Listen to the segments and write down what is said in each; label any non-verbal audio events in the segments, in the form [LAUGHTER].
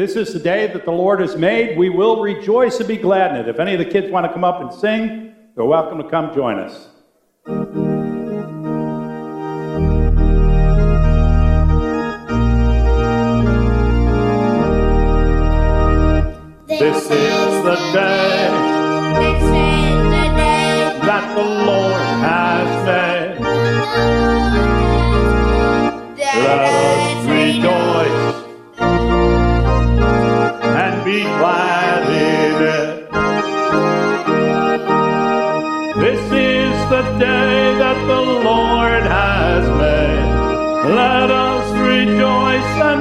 This is the day that the Lord has made. We will rejoice and be glad in it. If any of the kids want to come up and sing, they're welcome to come join us. This is the day This is the day that the Lord has made. Let us rejoice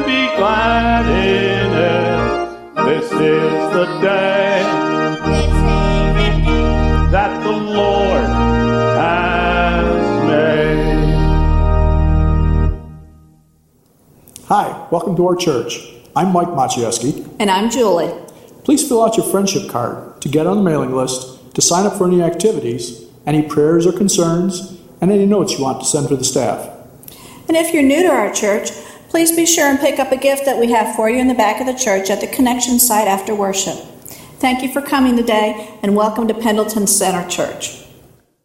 be glad in it. This is the day This is the day that the Lord has made. Hi, welcome to our church. I'm Mike Maciejewski. And I'm Julie. Please fill out your friendship card to get on the mailing list, to sign up for any activities, any prayers or concerns, and any notes you want to send to the staff. And if you're new to our church, please be sure and pick up a gift that we have for you in the back of the church at the connection site after worship. Thank you for coming today and welcome to Pendleton Center Church.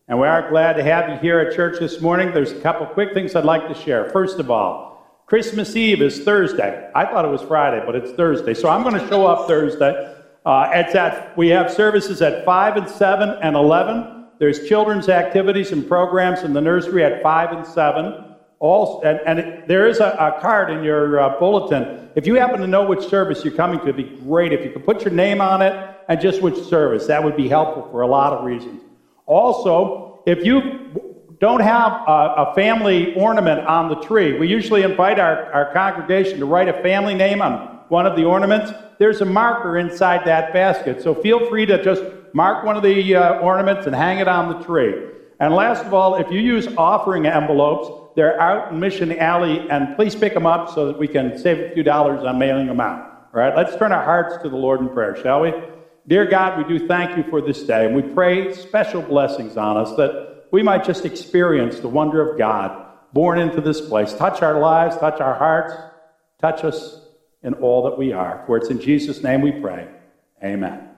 And we are glad to have you here at church this morning. There's a couple quick things I'd like to share. First of all, Christmas Eve is Thursday. I thought it was Friday, but it's Thursday. So I'm going to show up Thursday. Uh, it's we have services at 5 and 7 and 11. There's children's activities and programs in the nursery at 5 and 7. All, and, and it, there is a, a card in your uh, bulletin. If you happen to know which service you're coming to, it'd be great if you could put your name on it and just which service. That would be helpful for a lot of reasons. Also, if you don't have a, a family ornament on the tree, we usually invite our, our congregation to write a family name on one of the ornaments. There's a marker inside that basket, so feel free to just mark one of the uh, ornaments and hang it on the tree. And last of all, if you use offering envelopes, they're out in Mission Alley, and please pick them up so that we can save a few dollars on mailing them out. All right, let's turn our hearts to the Lord in prayer, shall we? Dear God, we do thank you for this day, and we pray special blessings on us that we might just experience the wonder of God born into this place. Touch our lives, touch our hearts, touch us in all that we are. For it's in Jesus' name we pray. Amen.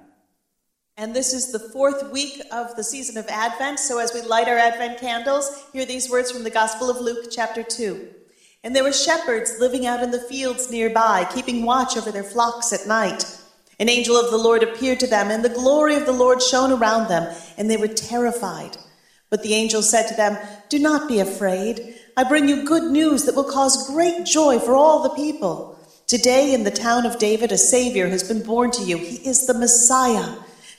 And this is the fourth week of the season of Advent. So as we light our Advent candles, hear these words from the Gospel of Luke, chapter 2. And there were shepherds living out in the fields nearby, keeping watch over their flocks at night. An angel of the Lord appeared to them, and the glory of the Lord shone around them, and they were terrified. But the angel said to them, Do not be afraid. I bring you good news that will cause great joy for all the people. Today in the town of David, a Savior has been born to you. He is the Messiah,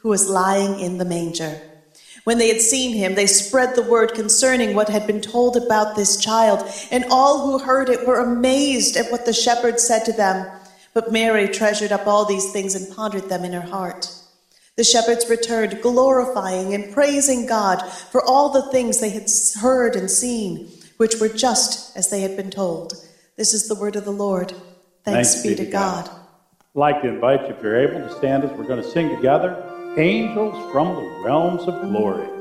who was lying in the manger. When they had seen him, they spread the word concerning what had been told about this child, and all who heard it were amazed at what the shepherds said to them. But Mary treasured up all these things and pondered them in her heart. The shepherds returned, glorifying and praising God for all the things they had heard and seen, which were just as they had been told. This is the word of the Lord. Thanks, be to God. I'd like to invite you, if you're able to stand as we're going to sing together, Angels from the Realms of Glory.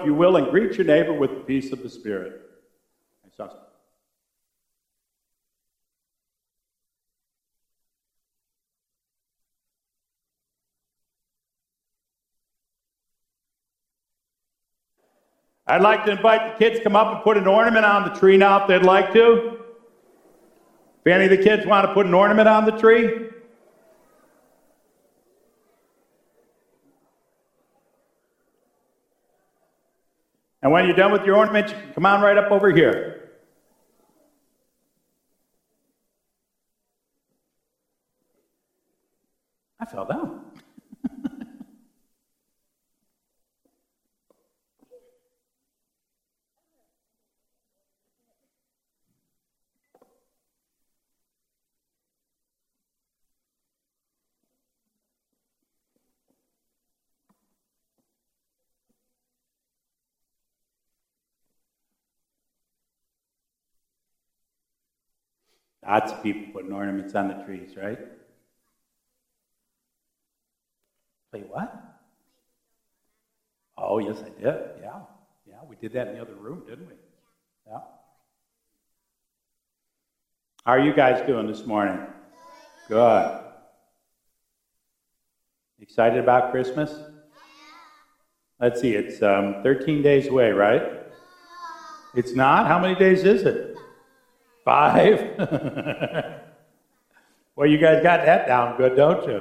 If you will, and greet your neighbor with the peace of the Spirit. I'd like to invite the kids to come up and put an ornament on the tree now if they'd like to. If any of the kids want to put an ornament on the tree, And when you're done with your ornament, come on right up over here. I fell down. Lots of people putting ornaments on the trees, right? Play what? Oh, yes, I did. Yeah. Yeah, we did that in the other room, didn't we? Yeah. How are you guys doing this morning? Good. Excited about Christmas? Let's see, it's um, 13 days away, right? It's not? How many days is it? Five? [LAUGHS] well, you guys got that down good, don't you?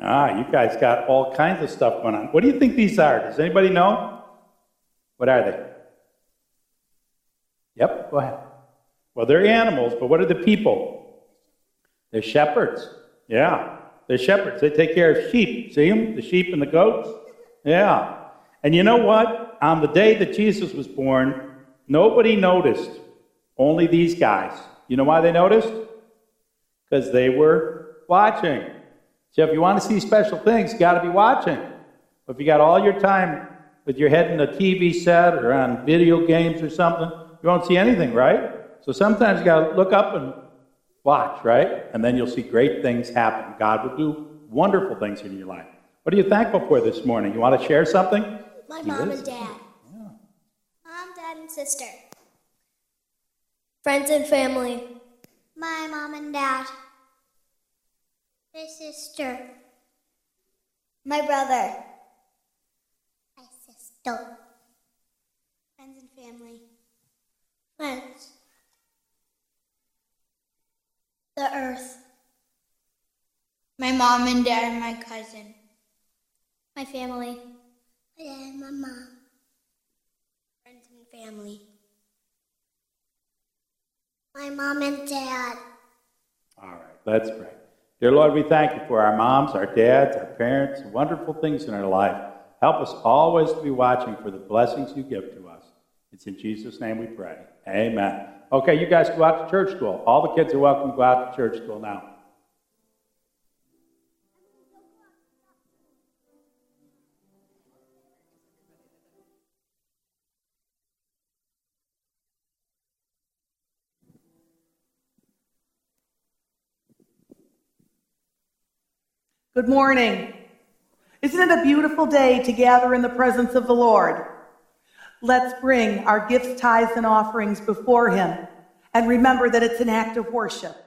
Ah, you guys got all kinds of stuff going on. What do you think these are? Does anybody know? What are they? Yep, go ahead. Well, they're animals, but what are the people? They're shepherds. Yeah, they're shepherds. They take care of sheep. See them? The sheep and the goats? Yeah. And you know what? On the day that Jesus was born, nobody noticed. Only these guys. You know why they noticed? Because they were watching. So if you want to see special things, you got to be watching. If you got all your time with your head in a TV set or on video games or something, you won't see anything, right? So sometimes you got to look up and watch, right? And then you'll see great things happen. God will do wonderful things in your life. What are you thankful for this morning? You want to share something? My Yes. mom and dad. Mom, dad, and sister. Friends and family. My mom and dad. My sister. My brother. My sister. Friends and family. Friends. The earth. My mom and dad and my cousin. My family. My dad and my mom. Friends and family. My mom and dad. All right, let's pray. Dear Lord, we thank you for our moms, our dads, our parents, wonderful things in our life. Help us always to be watching for the blessings you give to us. It's in Jesus' name we pray. Amen. Okay, you guys go out to church school. All the kids are welcome to go out to church school now. Good morning. Isn't it a beautiful day to gather in the presence of the Lord? Let's bring our gifts, tithes, and offerings before Him and remember that it's an act of worship.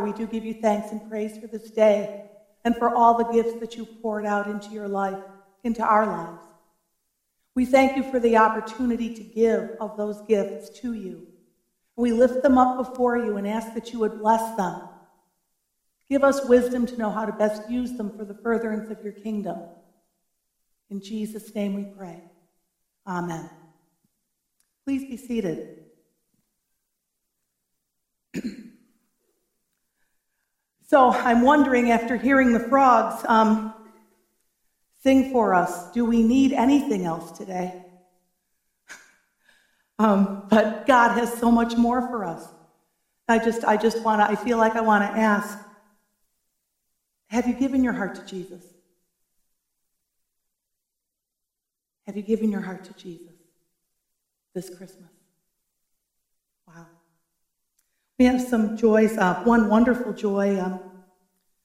We do give you thanks and praise for this day and for all the gifts that you've poured out into your life, into our lives. We thank you for the opportunity to give of those gifts to you. We lift them up before you and ask that you would bless them. Give us wisdom to know how to best use them for the furtherance of your kingdom. In Jesus' name we pray. Amen. Please be seated. [CLEARS THROAT] so I'm wondering, after hearing the frogs um, sing for us, do we need anything else today? [LAUGHS] um, but God has so much more for us. I just, I just want to, I feel like I want to ask, have you given your heart to Jesus? Have you given your heart to Jesus this Christmas? Wow. We have some joys. Uh, one wonderful joy. Um,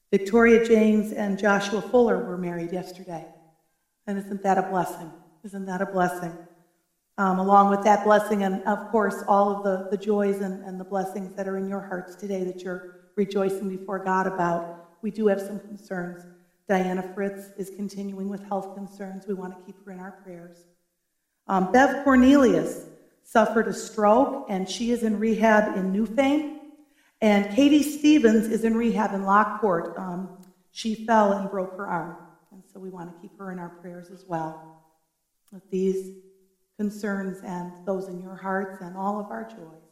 Victoria James and Joshua Fuller were married yesterday. And isn't that a blessing? Isn't that a blessing? Um, along with that blessing, and of course, all of the, the joys and, and the blessings that are in your hearts today that you're rejoicing before God about, we do have some concerns. Diana Fritz is continuing with health concerns. We want to keep her in our prayers. Um, Bev Cornelius suffered a stroke, and she is in rehab in Newfane. And Katie Stevens is in rehab in Lockport. Um, she fell and broke her arm. And so we want to keep her in our prayers as well. With these concerns and those in your hearts and all of our joys,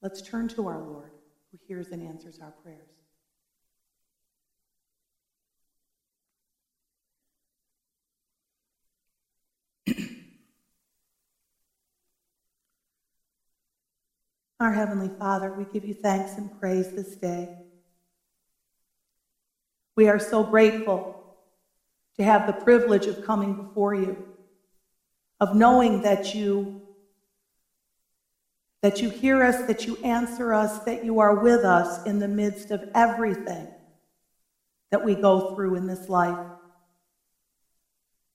let's turn to our Lord who hears and answers our prayers. Our Heavenly Father, we give you thanks and praise this day. We are so grateful to have the privilege of coming before you, of knowing that you that you hear us, that you answer us, that you are with us in the midst of everything that we go through in this life.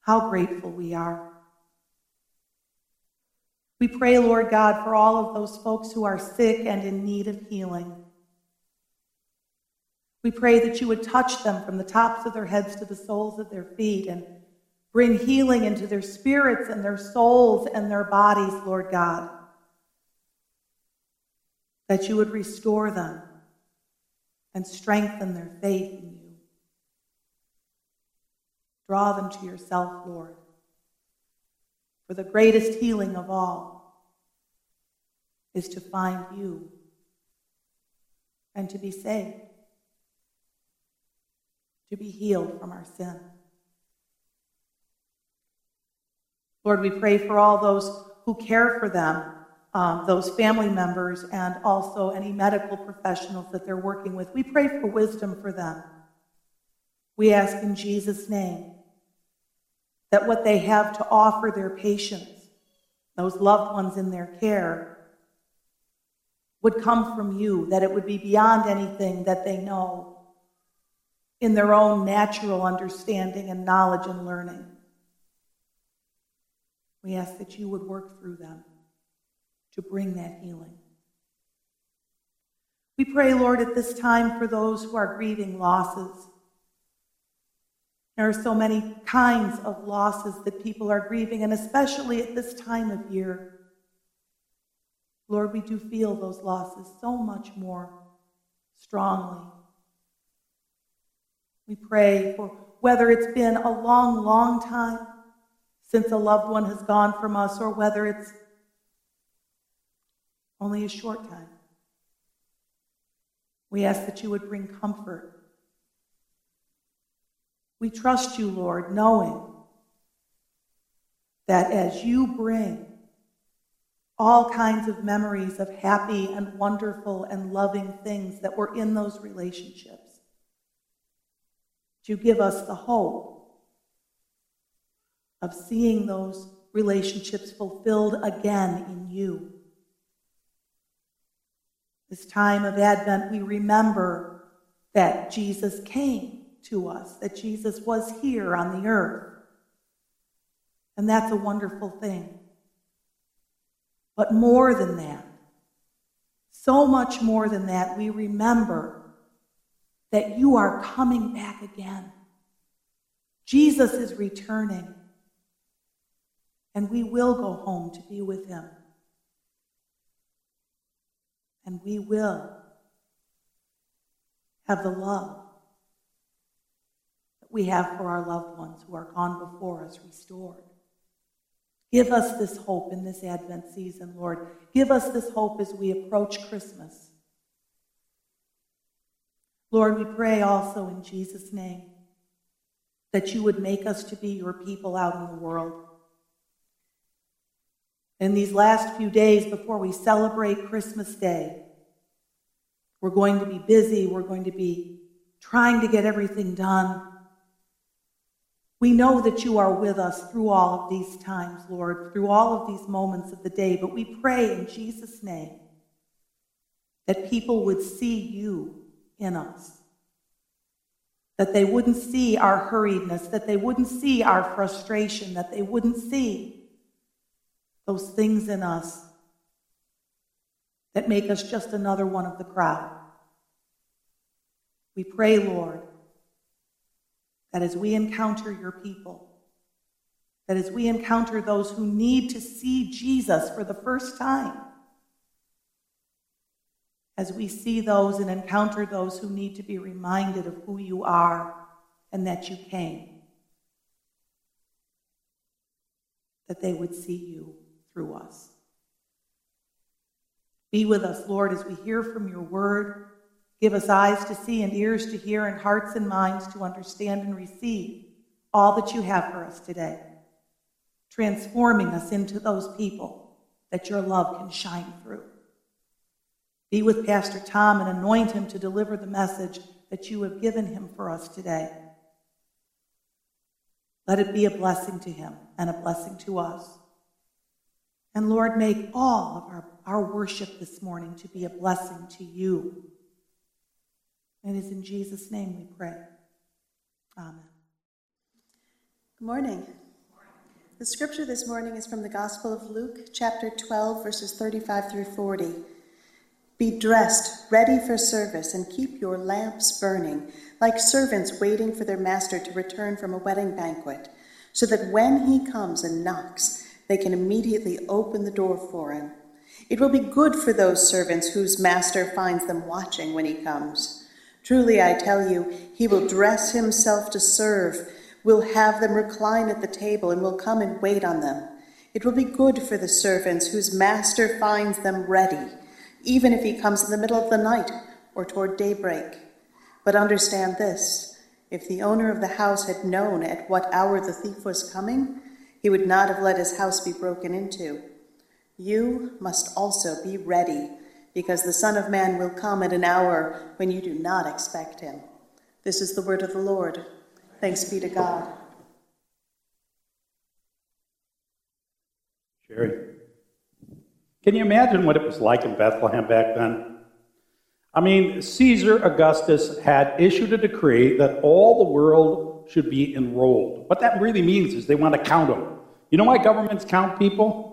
How grateful we are. We pray, Lord God, for all of those folks who are sick and in need of healing. We pray that you would touch them from the tops of their heads to the soles of their feet and bring healing into their spirits and their souls and their bodies, Lord God. That you would restore them and strengthen their faith in you. Draw them to yourself, Lord for the greatest healing of all is to find you and to be saved, to be healed from our sin. Lord, we pray for all those who care for them, um, those family members, and also any medical professionals that they're working with. We pray for wisdom for them. We ask in Jesus' name that what they have to offer their patients, those loved ones in their care, would come from you, that it would be beyond anything that they know in their own natural understanding and knowledge and learning. We ask that you would work through them to bring that healing. We pray, Lord, at this time for those who are grieving losses there are so many kinds of losses that people are grieving, and especially at this time of year. Lord, we do feel those losses so much more strongly. We pray for whether it's been a long, long time since a loved one has gone from us, or whether it's only a short time. We ask that you would bring comfort we trust you, Lord, knowing that as you bring all kinds of memories of happy and wonderful and loving things that were in those relationships, you give us the hope of seeing those relationships fulfilled again in you. This time of Advent, we remember that Jesus came to us that Jesus was here on the earth. And that's a wonderful thing. But more than that, so much more than that, we remember that you are coming back again. Jesus is returning, and we will go home to be with him. And we will have the love that we have for our loved ones who are gone before us restored. Give us this hope in this Advent season, Lord. Give us this hope as we approach Christmas. Lord, we pray also in Jesus' name that you would make us to be your people out in the world. In these last few days before we celebrate Christmas Day, we're going to be busy. We're going to be trying to get everything done. We know that you are with us through all of these times, Lord, through all of these moments of the day, but we pray in Jesus' name that people would see you in us, that they wouldn't see our hurriedness, that they wouldn't see our frustration, that they wouldn't see those things in us that make us just another one of the crowd. We pray, Lord, that as we encounter your people, that as we encounter those who need to see Jesus for the first time, as we see those and encounter those who need to be reminded of who you are and that you came, that they would see you through us. Be with us, Lord, as we hear from your word. Give us eyes to see and ears to hear and hearts and minds to understand and receive all that you have for us today, transforming us into those people that your love can shine through. Be with Pastor Tom and anoint him to deliver the message that you have given him for us today. Let it be a blessing to him and a blessing to us. And Lord, make all of our, our worship this morning to be a blessing to you it is in Jesus' name we pray. Amen. Good morning. The scripture this morning is from the Gospel of Luke, chapter 12, verses 35 through 40. Be dressed, ready for service, and keep your lamps burning, like servants waiting for their master to return from a wedding banquet, so that when he comes and knocks, they can immediately open the door for him. It will be good for those servants whose master finds them watching when he comes. Truly, I tell you, he will dress himself to serve, will have them recline at the table, and will come and wait on them. It will be good for the servants whose master finds them ready, even if he comes in the middle of the night or toward daybreak. But understand this if the owner of the house had known at what hour the thief was coming, he would not have let his house be broken into. You must also be ready because the Son of Man will come at an hour when you do not expect him. This is the word of the Lord. Thanks be to God. Sherry, can you imagine what it was like in Bethlehem back then? I mean, Caesar Augustus had issued a decree that all the world should be enrolled. What that really means is they want to count them. You know why governments count people?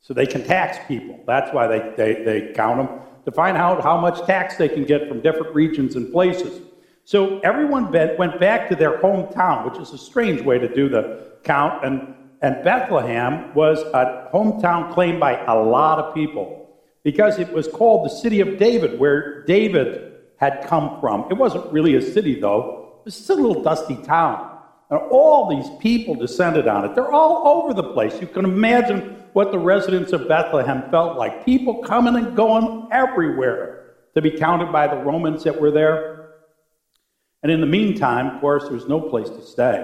So they can tax people. That's why they, they, they count them to find out how much tax they can get from different regions and places. So everyone went back to their hometown, which is a strange way to do the count. And, and Bethlehem was a hometown claimed by a lot of people because it was called the city of David, where David had come from. It wasn't really a city, though, it was a little dusty town. And all these people descended on it. They're all over the place. You can imagine what the residents of Bethlehem felt like. People coming and going everywhere to be counted by the Romans that were there. And in the meantime, of course, there was no place to stay.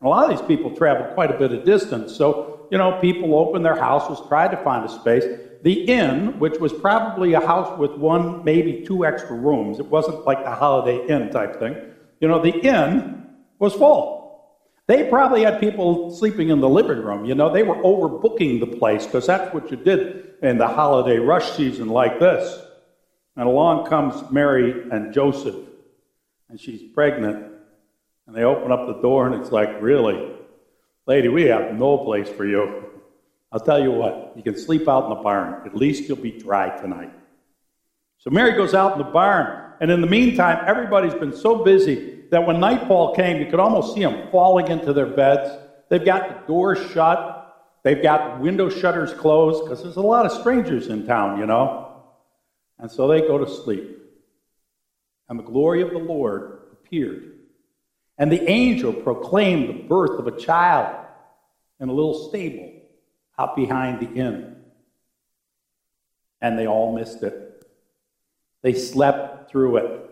And a lot of these people traveled quite a bit of distance. So, you know, people opened their houses, tried to find a space. The inn, which was probably a house with one, maybe two extra rooms, it wasn't like the Holiday Inn type thing. You know, the inn was full. They probably had people sleeping in the living room. You know, they were overbooking the place because that's what you did in the holiday rush season like this. And along comes Mary and Joseph, and she's pregnant. And they open up the door, and it's like, really? Lady, we have no place for you. I'll tell you what, you can sleep out in the barn. At least you'll be dry tonight. So Mary goes out in the barn, and in the meantime, everybody's been so busy that when nightfall came, you could almost see them falling into their beds. They've got the doors shut, they've got the window shutters closed, because there's a lot of strangers in town, you know. And so they go to sleep. And the glory of the Lord appeared. And the angel proclaimed the birth of a child in a little stable out behind the inn. And they all missed it. They slept through it.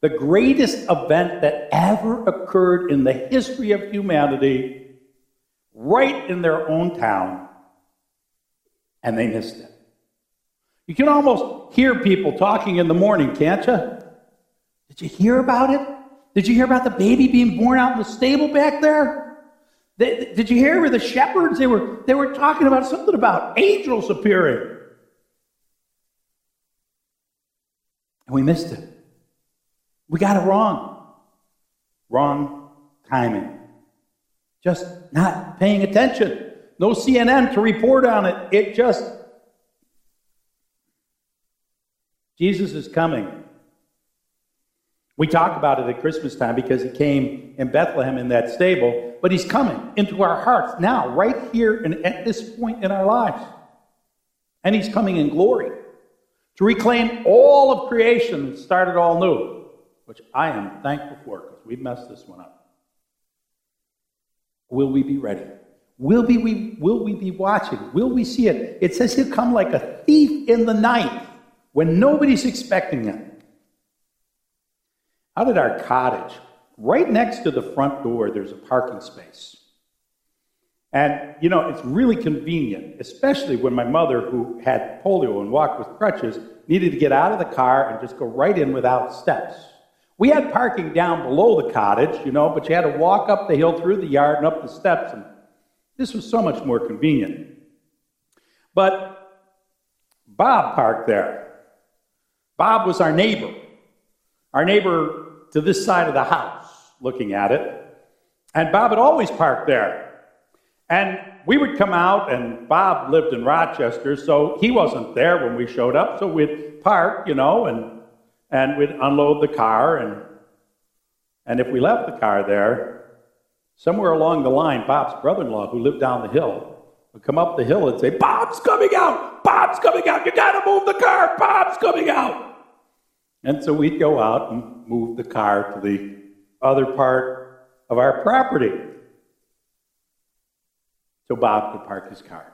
The greatest event that ever occurred in the history of humanity, right in their own town, and they missed it. You can almost hear people talking in the morning, can't you? Did you hear about it? Did you hear about the baby being born out in the stable back there? Did you hear where the shepherds they were they were talking about something about angels appearing? And we missed it. We got it wrong. Wrong timing. Just not paying attention. No CNN to report on it. It just Jesus is coming. We talk about it at Christmas time because he came in Bethlehem in that stable, but he's coming into our hearts now, right here and at this point in our lives. And he's coming in glory to reclaim all of creation and start it all new, which I am thankful for because we messed this one up. Will we be ready? Will we, we, will we be watching? Will we see it? It says he'll come like a thief in the night when nobody's expecting him. Out at our cottage, right next to the front door, there's a parking space. And, you know, it's really convenient, especially when my mother, who had polio and walked with crutches, needed to get out of the car and just go right in without steps. We had parking down below the cottage, you know, but you had to walk up the hill through the yard and up the steps, and this was so much more convenient. But Bob parked there. Bob was our neighbor, our neighbor to this side of the house, looking at it. And Bob had always parked there. And we would come out, and Bob lived in Rochester, so he wasn't there when we showed up. So we'd park, you know, and, and we'd unload the car. And, and if we left the car there, somewhere along the line, Bob's brother in law, who lived down the hill, would come up the hill and say, Bob's coming out! Bob's coming out! You gotta move the car! Bob's coming out! And so we'd go out and move the car to the other part of our property so Bob could park his car.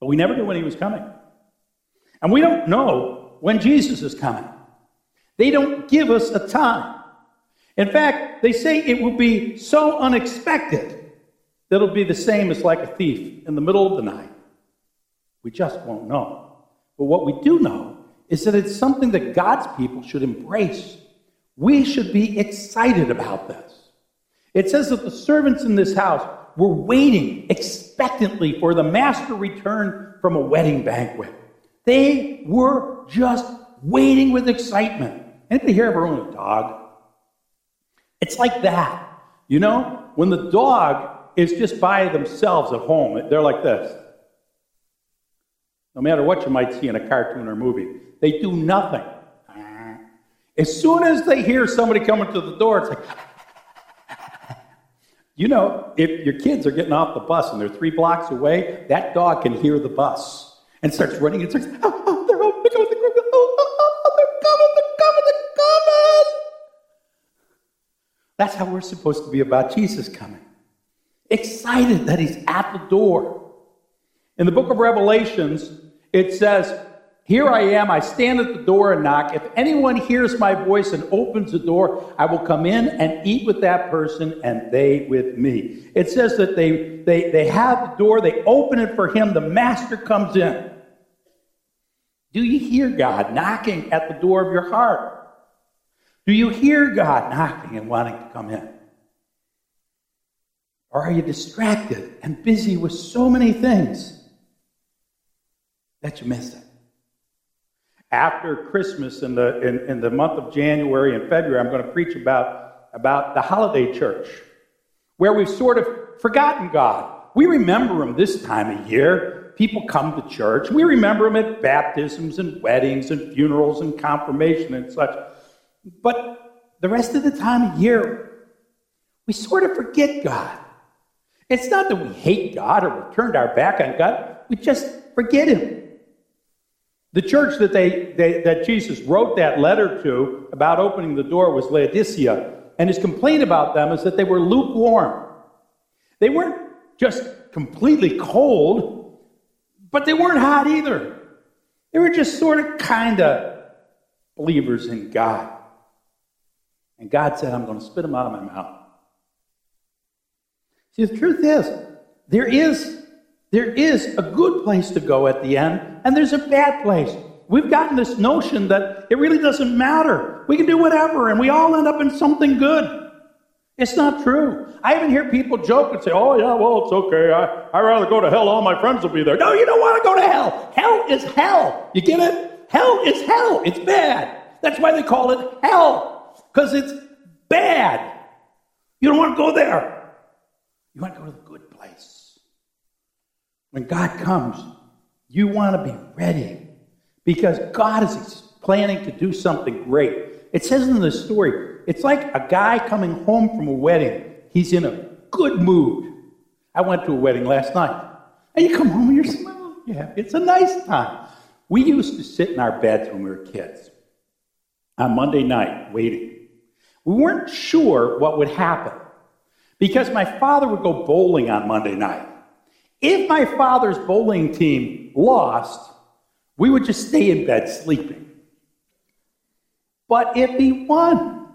But we never knew when he was coming. And we don't know when Jesus is coming. They don't give us a time. In fact, they say it will be so unexpected that it'll be the same as like a thief in the middle of the night. We just won't know. But what we do know is that it's something that God's people should embrace. We should be excited about this. It says that the servants in this house were waiting expectantly for the master return from a wedding banquet. They were just waiting with excitement. Anybody here ever own a dog? It's like that. You know, when the dog is just by themselves at home, they're like this. No matter what you might see in a cartoon or movie, they do nothing. As soon as they hear somebody coming to the door, it's like, [LAUGHS] you know, if your kids are getting off the bus and they're three blocks away, that dog can hear the bus and starts running and starts, oh, oh, they're coming, they're coming, oh, oh, oh, oh, they're coming, they're coming, they're coming. That's how we're supposed to be about Jesus coming. Excited that he's at the door. In the book of Revelations, it says, Here I am, I stand at the door and knock. If anyone hears my voice and opens the door, I will come in and eat with that person and they with me. It says that they, they, they have the door, they open it for him, the master comes in. Do you hear God knocking at the door of your heart? Do you hear God knocking and wanting to come in? Or are you distracted and busy with so many things that you miss it? After Christmas in the, in, in the month of January and February, I'm going to preach about, about the holiday church, where we've sort of forgotten God. We remember Him this time of year, people come to church. We remember Him at baptisms and weddings and funerals and confirmation and such. But the rest of the time of year, we sort of forget God. It's not that we hate God or we turned our back on God, we just forget Him. The church that, they, they, that Jesus wrote that letter to about opening the door was Laodicea, and his complaint about them is that they were lukewarm. They weren't just completely cold, but they weren't hot either. They were just sort of kind of believers in God. And God said, I'm going to spit them out of my mouth. See, the truth is, there is, there is a good place to go at the end, and there's a bad place. We've gotten this notion that it really doesn't matter. We can do whatever, and we all end up in something good. It's not true. I even hear people joke and say, oh, yeah, well, it's okay. I, I'd rather go to hell. All my friends will be there. No, you don't want to go to hell. Hell is hell. You get it? Hell is hell. It's bad. That's why they call it hell, because it's bad. You don't want to go there. You want to go to the good place. When God comes, you want to be ready because God is planning to do something great. It says in the story, it's like a guy coming home from a wedding. He's in a good mood. I went to a wedding last night. And you come home and you're smiling. Yeah, it's a nice time. We used to sit in our beds when we were kids on Monday night waiting. We weren't sure what would happen because my father would go bowling on Monday night. If my father's bowling team lost, we would just stay in bed sleeping. But if he won,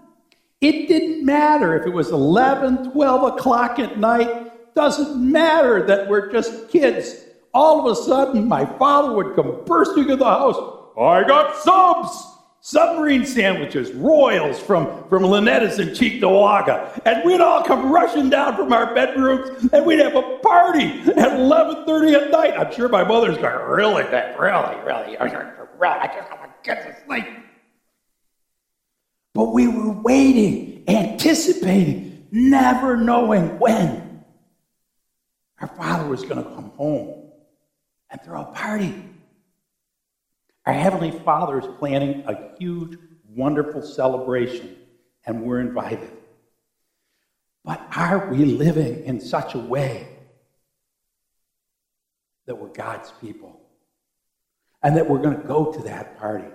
it didn't matter if it was 11, 12 o'clock at night. Doesn't matter that we're just kids. All of a sudden, my father would come bursting into the house. I got subs! Submarine sandwiches, royals from, from Lynette's in Cheektowaga. And we'd all come rushing down from our bedrooms and we'd have a party at 11.30 at night. I'm sure my mother's going, really, that, really, really, I just want to get to sleep. But we were waiting, anticipating, never knowing when our father was going to come home and throw a party. Our Heavenly Father is planning a huge, wonderful celebration, and we're invited. But are we living in such a way that we're God's people and that we're going to go to that party?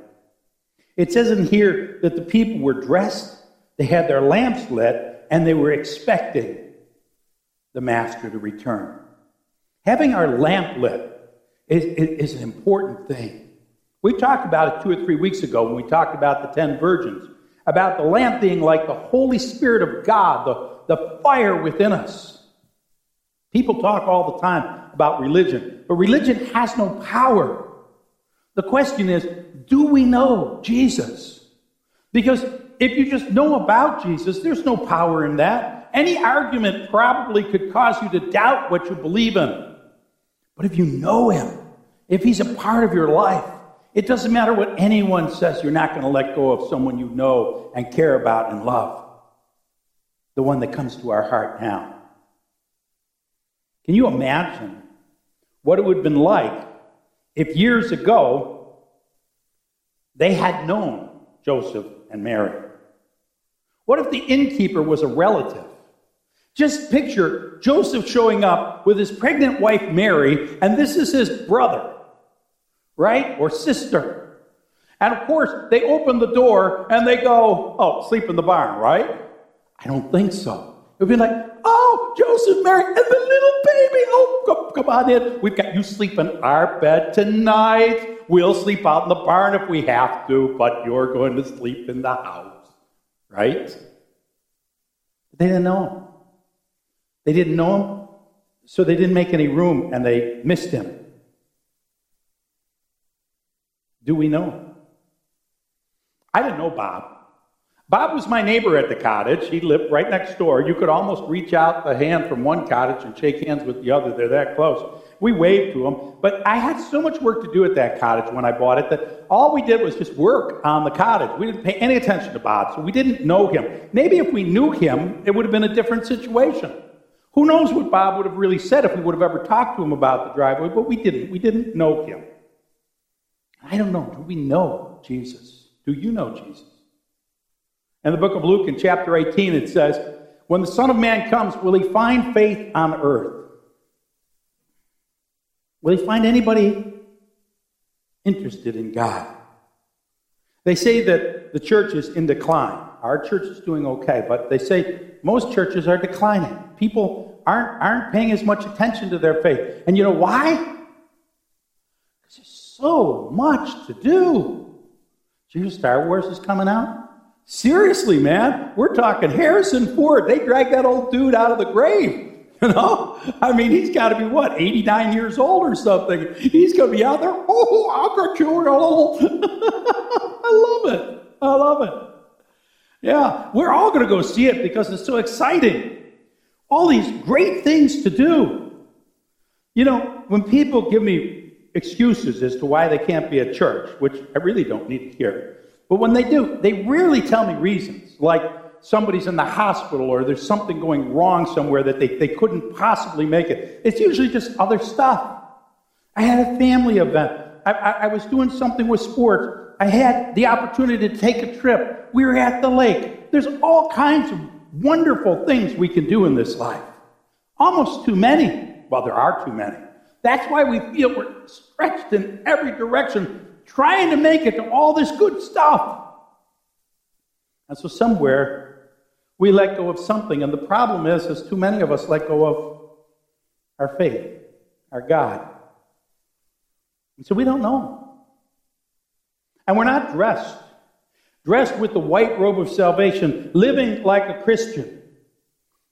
It says in here that the people were dressed, they had their lamps lit, and they were expecting the Master to return. Having our lamp lit is, is, an important thing. We talked about it two or three weeks ago when we talked about the ten virgins, about the lamp being like the Holy Spirit of God, the, the fire within us. People talk all the time about religion, but religion has no power. The question is do we know Jesus? Because if you just know about Jesus, there's no power in that. Any argument probably could cause you to doubt what you believe in. But if you know him, if he's a part of your life, it doesn't matter what anyone says, you're not going to let go of someone you know and care about and love. The one that comes to our heart now. Can you imagine what it would have been like if years ago they had known Joseph and Mary? What if the innkeeper was a relative? Just picture Joseph showing up with his pregnant wife Mary, and this is his brother right? Or sister. And of course, they open the door and they go, Oh, sleep in the barn, right? I don't think so. It would be like, Oh, Joseph, Mary, and the little baby. Oh, come, come on in. We've got you sleep in our bed tonight. We'll sleep out in the barn if we have to, but you're going to sleep in the house, right? They didn't know him. They didn't know him, so they didn't make any room and they missed him. Do we know I didn't know Bob. Bob was my neighbor at the cottage. He lived right next door. You could almost reach out the hand from one cottage and shake hands with the other. They're that close. We waved to him. But I had so much work to do at that cottage when I bought it that all we did was just work on the cottage. We didn't pay any attention to Bob, so we didn't know him. Maybe if we knew him, it would have been a different situation. Who knows what Bob would have really said if we would have ever talked to him about the driveway, but we didn't. We didn't know him. I don't know. Do we know Jesus? Do you know Jesus? In the book of Luke, in chapter 18, it says, When the Son of Man comes, will he find faith on earth? Will he find anybody interested in God? They say that the church is in decline. Our church is doing okay, but they say most churches are declining. People aren't, aren't paying as much attention to their faith. And you know why? So much to do. Did you know Star Wars is coming out? Seriously, man, we're talking Harrison Ford. They dragged that old dude out of the grave. [LAUGHS] You know? I mean, he's got to be, what, 89 years old or something. He's going to be out there, oh, you. [LAUGHS] I love it. I love it. Yeah, we're all going to go see it because it's so exciting. All these great things to do. You know, when people give me excuses as to why they can't be at church, which I really don't need to hear, but when they do, they rarely tell me reasons. Like, somebody's in the hospital or there's something going wrong somewhere that they, they couldn't possibly make it. It's usually just other stuff. I had a family event. I, I, I was doing something with sports. I had the opportunity to take a trip. We were at the lake. There's all kinds of wonderful things we can do in this life. Almost too many. Well, there are too many. That's why we feel we're stretched in every direction, trying to make it to all this good stuff. And so somewhere we let go of something. And the problem is, is too many of us let go of our faith, our God. And so we don't know. And we're not dressed, dressed with the white robe of salvation, living like a Christian,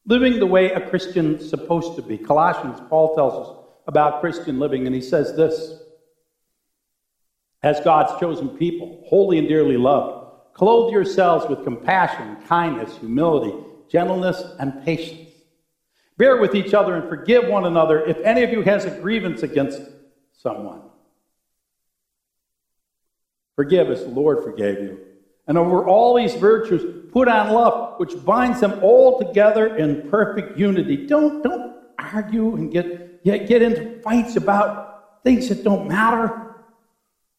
living the way a Christian's supposed to be. Colossians, Paul tells us about Christian living, and he says this As God's chosen people, holy and dearly loved, Clothe yourselves with compassion, kindness, humility, gentleness, and patience. Bear with each other and forgive one another if any of you has a grievance against someone. Forgive as the Lord forgave you. And over all these virtues, put on love, which binds them all together in perfect unity. Don't, don't argue and get, get, get into fights about things that don't matter,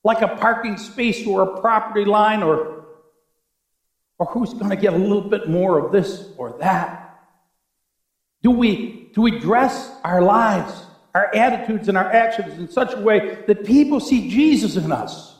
like a parking space or a property line or or who's going to get a little bit more of this or that? Do we, do we dress our lives, our attitudes, and our actions in such a way that people see Jesus in us?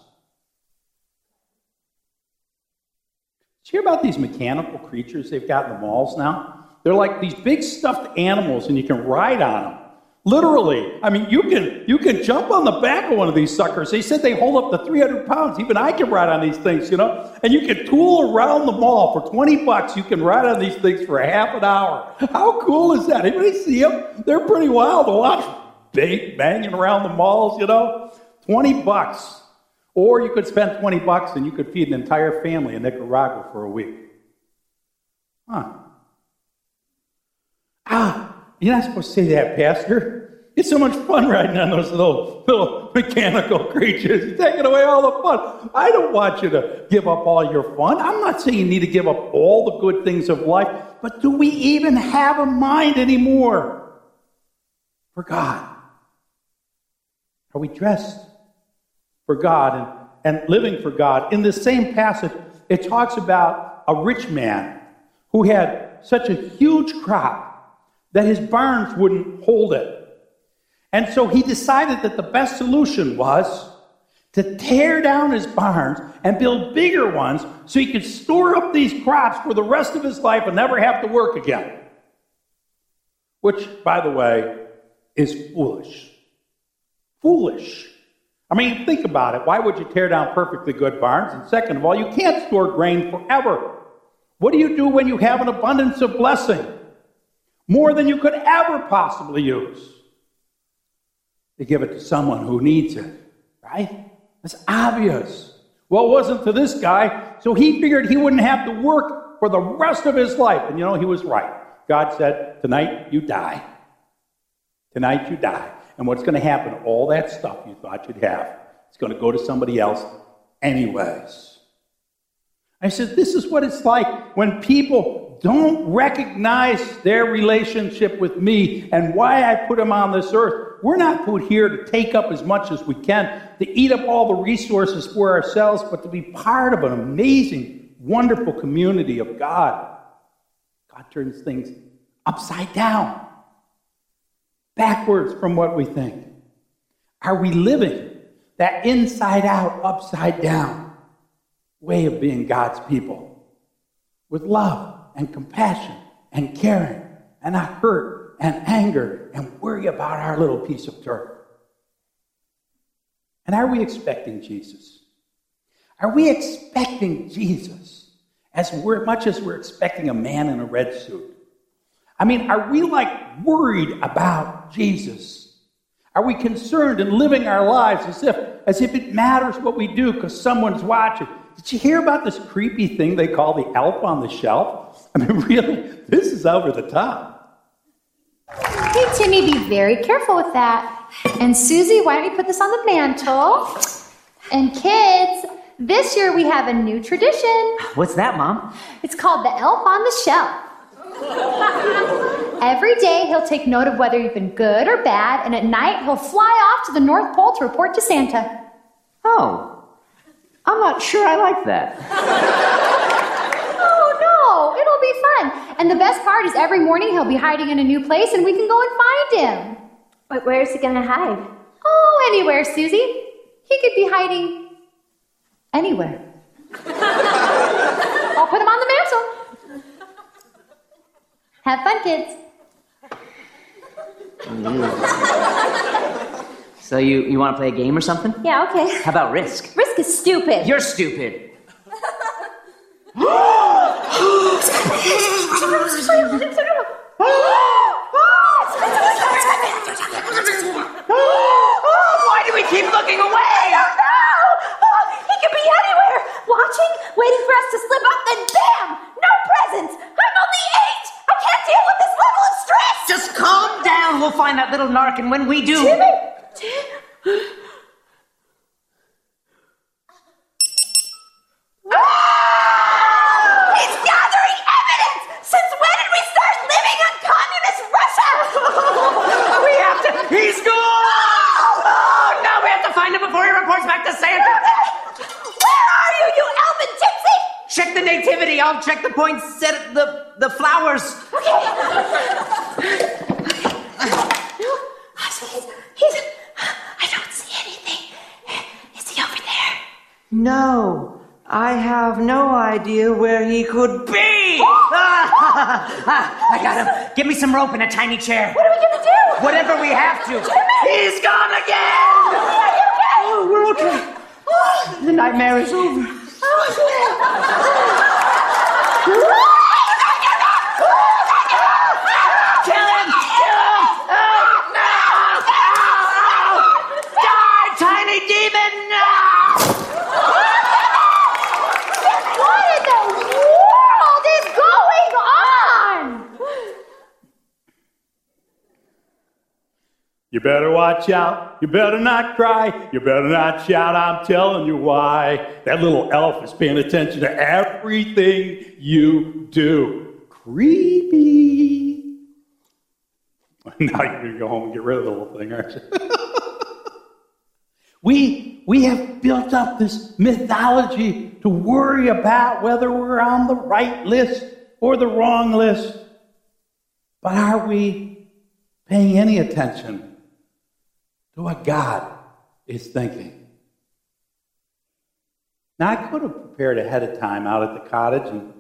Did you hear about these mechanical creatures they've got in the malls now? They're like these big stuffed animals, and you can ride on them. Literally. I mean, you can you can jump on the back of one of these suckers. They said they hold up to 300 pounds. Even I can ride on these things, you know. And you can tool around the mall for 20 bucks. You can ride on these things for half an hour. How cool is that? Anybody see them? They're pretty wild to watch. Big Banging around the malls, you know. 20 bucks. Or you could spend 20 bucks and you could feed an entire family in Nicaragua for a week. Huh. You're not supposed to say that, Pastor. It's so much fun riding on those little, little mechanical creatures. You're taking away all the fun. I don't want you to give up all your fun. I'm not saying you need to give up all the good things of life, but do we even have a mind anymore for God? Are we dressed for God and, and living for God? In the same passage, it talks about a rich man who had such a huge crop that his barns wouldn't hold it. And so he decided that the best solution was to tear down his barns and build bigger ones so he could store up these crops for the rest of his life and never have to work again. Which, by the way, is foolish. Foolish. I mean, think about it. Why would you tear down perfectly good barns? And second of all, you can't store grain forever. What do you do when you have an abundance of blessing? More than you could ever possibly use. to give it to someone who needs it, right? That's obvious. Well, it wasn't to this guy, so he figured he wouldn't have to work for the rest of his life. And you know, he was right. God said, Tonight you die. Tonight you die. And what's going to happen? All that stuff you thought you'd have, it's going to go to somebody else, anyways. I said, This is what it's like when people don't recognize their relationship with me and why I put them on this earth, we're not put here to take up as much as we can, to eat up all the resources for ourselves, but to be part of an amazing, wonderful community of God. God turns things upside down, backwards from what we think. Are we living that inside out, upside down way of being God's people? with love and compassion and caring and not hurt and anger and worry about our little piece of turf. And are we expecting Jesus? Are we expecting Jesus as much as we're expecting a man in a red suit? I mean, are we like worried about Jesus? Are we concerned in living our lives as if, as if it matters what we do because someone's watching? Did you hear about this creepy thing they call the elf on the shelf? I mean, [LAUGHS] really, this is over the top. Hey, Timmy, be very careful with that. And Susie, why don't you put this on the mantle? And kids, this year we have a new tradition. What's that, Mom? It's called the elf on the shelf. [LAUGHS] Every day he'll take note of whether you've been good or bad, and at night he'll fly off to the North Pole to report to Santa. Oh, I'm not sure I like that. Oh no, it'll be fun. And the best part is every morning he'll be hiding in a new place and we can go and find him. But where's he gonna hide? Oh, anywhere, Susie. He could be hiding anywhere. [LAUGHS] I'll put him on the mantle. Have fun, kids. Mm. So you, you want to play a game or something? Yeah, okay. How about Risk? Risk is stupid. You're stupid. [LAUGHS] Why do we keep looking away? No! Oh, he could be anywhere, watching, waiting for us to slip up, then bam! No presents! I'm only eight! I can't deal with this level of stress! Just calm down. We'll find that little narc, and when we do. It's [GASPS] gathering evidence! Since when did we start living on communist Russia? [LAUGHS] We have to. He's gone! Oh, oh no, we have to find him before he reports back to Santa. Where are you, you elven gypsy? Check the nativity. I'll check the poinsettias, the flowers. Okay, [LAUGHS] he's. I don't see anything. Is he over there? No, I have no idea where he could be. Ah, [GASPS] I got him. Give me some rope and a tiny chair. What are we gonna do? Whatever we have to. He's gone again. Oh, we're okay. The nightmare is over. Kill him! Kill him! Oh, no! Oh, Die, tiny demon! No! What in the world is going on? You better watch out. You better not cry. You better not shout. I'm telling you why. That little elf is paying attention to everything you do. Creepy. [LAUGHS] Now you're going to go home and get rid of the little thing, aren't you? [LAUGHS] we, we have built up this mythology to worry about whether we're on the right list or the wrong list. But are we paying any attention to what God is thinking? Now, I could have prepared ahead of time out at the cottage and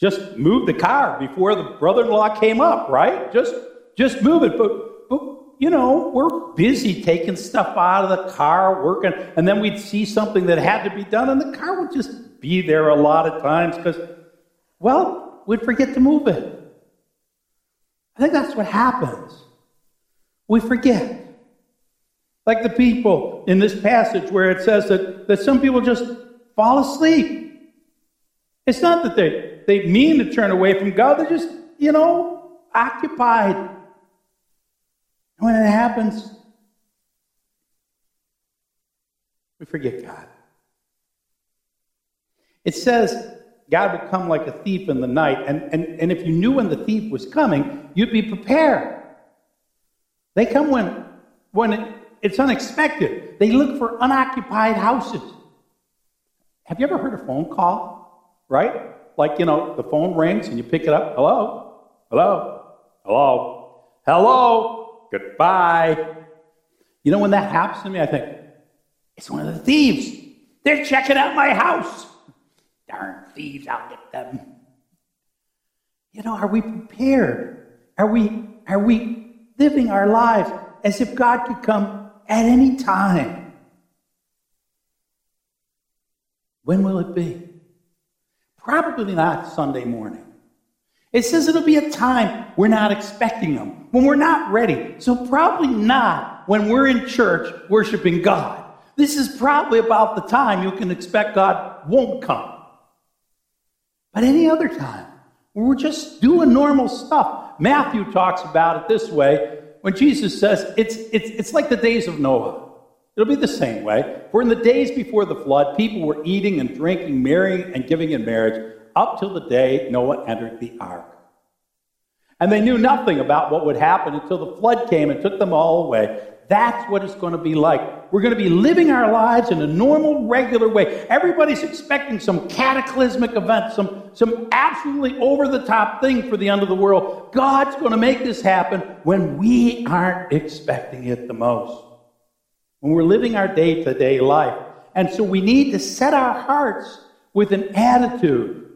just moved the car before the brother in law came up, right? Just, just move it. But, but, you know, we're busy taking stuff out of the car, working, and then we'd see something that had to be done, and the car would just be there a lot of times because, well, we'd forget to move it. I think that's what happens. We forget. Like the people in this passage where it says that, that some people just fall asleep. It's not that they, they mean to turn away from God, they're just, you know, occupied. And when it happens, we forget God. It says God would come like a thief in the night. And, and, and if you knew when the thief was coming, you'd be prepared. They come when, when it, it's unexpected. They look for unoccupied houses. Have you ever heard a phone call? Right? Like, you know, the phone rings and you pick it up. Hello? Hello? Hello? Hello? Goodbye. You know, when that happens to me, I think, it's one of the thieves. They're checking out my house. Darn thieves, I'll get them. You know, are we prepared? Are we, are we living our lives as if God could come at any time? When will it be? Probably not Sunday morning. It says it'll be a time we're not expecting them, when we're not ready. So, probably not when we're in church worshiping God. This is probably about the time you can expect God won't come. But any other time, when we're just doing normal stuff. Matthew talks about it this way when Jesus says it's, it's, it's like the days of Noah. It'll be the same way. For in the days before the flood, people were eating and drinking, marrying and giving in marriage up till the day Noah entered the ark. And they knew nothing about what would happen until the flood came and took them all away. That's what it's going to be like. We're going to be living our lives in a normal, regular way. Everybody's expecting some cataclysmic event, some, some absolutely over the top thing for the end of the world. God's going to make this happen when we aren't expecting it the most when we're living our day to day life. And so we need to set our hearts with an attitude,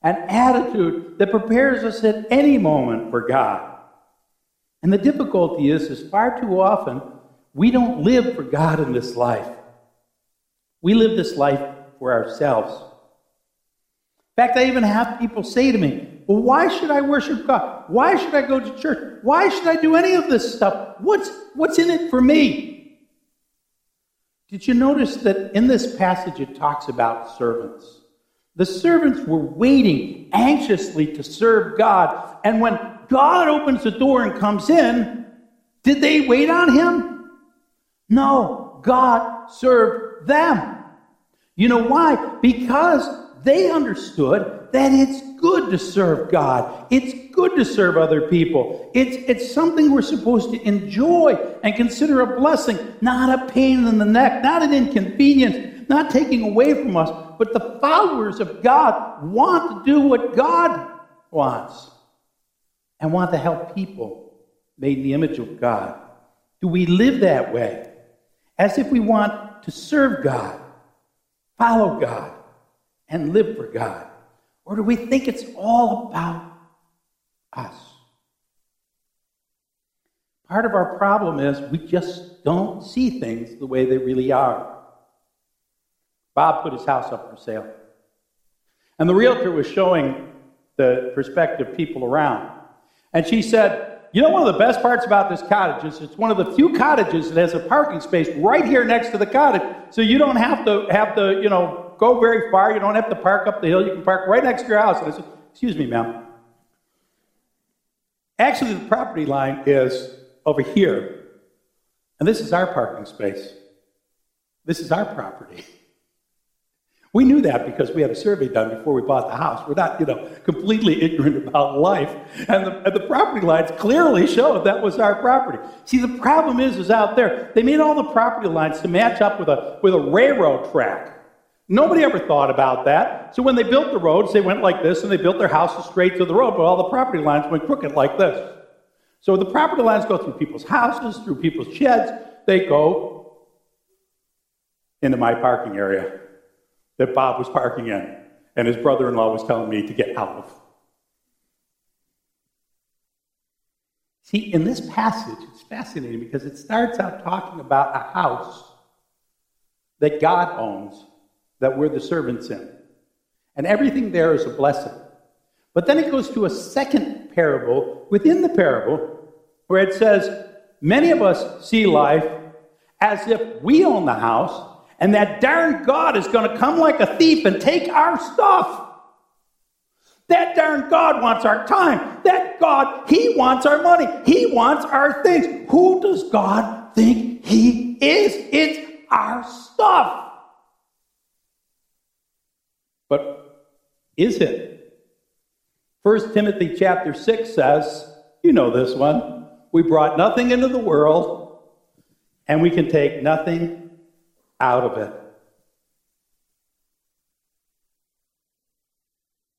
an attitude that prepares us at any moment for God. And the difficulty is, is far too often we don't live for God in this life. We live this life for ourselves. In fact, I even have people say to me, Well, why should I worship God? Why should I go to church? Why should I do any of this stuff? What's, what's in it for me? Did you notice that in this passage it talks about servants? The servants were waiting anxiously to serve God. And when God opens the door and comes in, did they wait on him? No, God served them. You know why? Because they understood that it's good to serve God. It's good to serve other people. It's, it's something we're supposed to enjoy and consider a blessing, not a pain in the neck, not an inconvenience, not taking away from us. But the followers of God want to do what God wants and want to help people made in the image of God. Do we live that way? As if we want to serve God, follow God, and live for God? Or do we think it's all about us? Part of our problem is we just don't see things the way they really are. Bob put his house up for sale. And the realtor was showing the prospective people around. And she said, You know, one of the best parts about this cottage is it's one of the few cottages that has a parking space right here next to the cottage. So you don't have to have to, you know, go very far. You don't have to park up the hill. You can park right next to your house. And I said, Excuse me, ma'am. Actually, the property line is over here. And this is our parking space. This is our property. [LAUGHS] We knew that because we had a survey done before we bought the house. We're not, you know, completely ignorant about life. And the, and the property lines clearly showed that was our property. See, the problem is, is out there, they made all the property lines to match up with a, with a railroad track. Nobody ever thought about that. So when they built the roads, they went like this, and they built their houses straight to the road, but all the property lines went crooked like this. So the property lines go through people's houses, through people's sheds. They go into my parking area that Bob was parking in, and his brother in law was telling me to get out of. See, in this passage, it's fascinating because it starts out talking about a house that God owns, that we're the servants in. And everything there is a blessing. But then it goes to a second parable within the parable where it says, Many of us see life as if we own the house and that darn God is going to come like a thief and take our stuff. That darn God wants our time. That God, He wants our money. He wants our things. Who does God think He is? It's our stuff. But is it? 1 Timothy chapter 6 says, you know this one, we brought nothing into the world and we can take nothing out of it.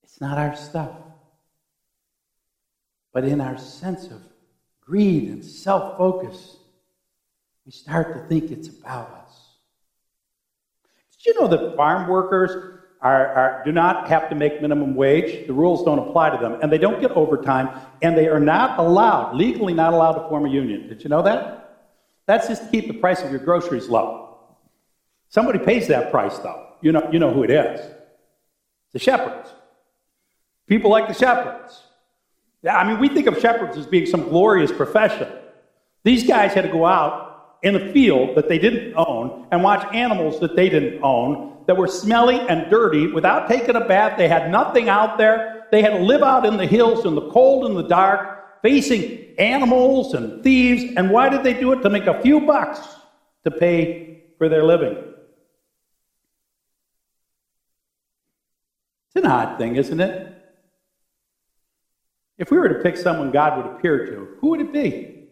It's not our stuff. But in our sense of greed and self focus, we start to think it's about us. Did you know that farm workers are, are, do not have to make minimum wage? The rules don't apply to them, and they don't get overtime, and they are not allowed, legally not allowed to form a union. Did you know that? That's just to keep the price of your groceries low. Somebody pays that price, though. You know, you know who it is. The shepherds. People like the shepherds. I mean, we think of shepherds as being some glorious profession. These guys had to go out in a field that they didn't own and watch animals that they didn't own that were smelly and dirty without taking a bath. They had nothing out there. They had to live out in the hills in the cold and the dark, facing animals and thieves. And why did they do it? To make a few bucks to pay for their living. It's an odd thing, isn't it? If we were to pick someone God would appear to, who would it be?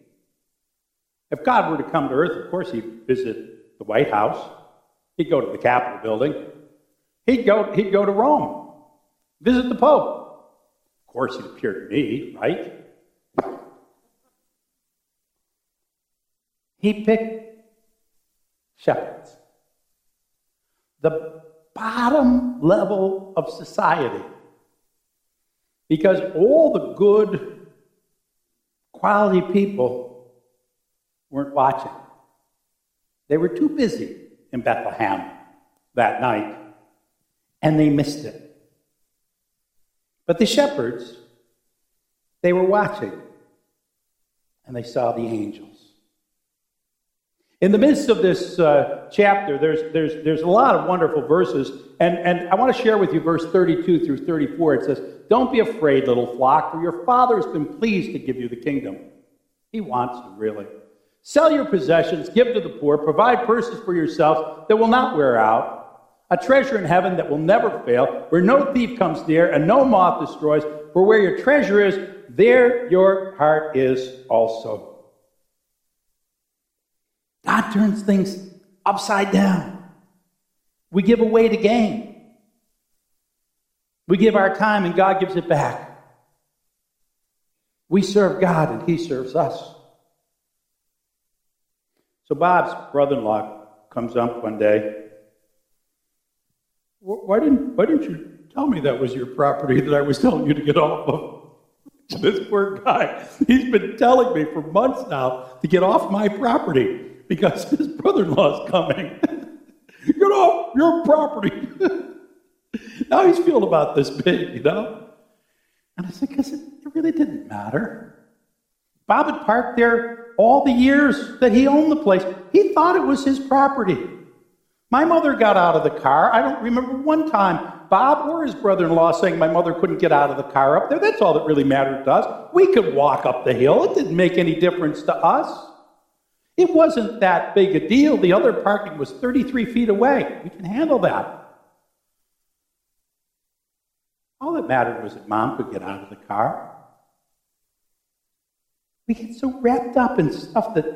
If God were to come to earth, of course, he'd visit the White House. He'd go to the Capitol building. He'd go, he'd go to Rome, visit the Pope. Of course, he'd appear to me, right? He picked shepherds. The bottom level of society. Because all the good, quality people weren't watching. They were too busy in Bethlehem that night, and they missed it. But the shepherds, they were watching, and they saw the angels. In the midst of this uh, chapter, there's, there's, there's a lot of wonderful verses, and, and I want to share with you verse 32 through 34. It says, Don't be afraid, little flock, for your Father has been pleased to give you the kingdom. He wants to, really. Sell your possessions, give to the poor, provide purses for yourselves that will not wear out, a treasure in heaven that will never fail, where no thief comes near and no moth destroys, for where your treasure is, there your heart is also. God turns things upside down. We give away to gain. We give our time and God gives it back. We serve God and He serves us. So Bob's brother in law comes up one day. Why didn't, why didn't you tell me that was your property that I was telling you to get off of? [LAUGHS] This poor guy, he's been telling me for months now to get off my property because his brother in law is coming. [LAUGHS] Get off your property. [LAUGHS] now he's feeling about this big, you know? And I said, because it, it really didn't matter. Bob had parked there all the years that he owned the place. He thought it was his property. My mother got out of the car. I don't remember one time Bob or his brother in law saying my mother couldn't get out of the car up there. That's all that really mattered to us. We could walk up the hill, it didn't make any difference to us. It wasn't that big a deal. The other parking was 33 feet away. We can handle that. All that mattered was that mom could get out of the car. We get so wrapped up in stuff that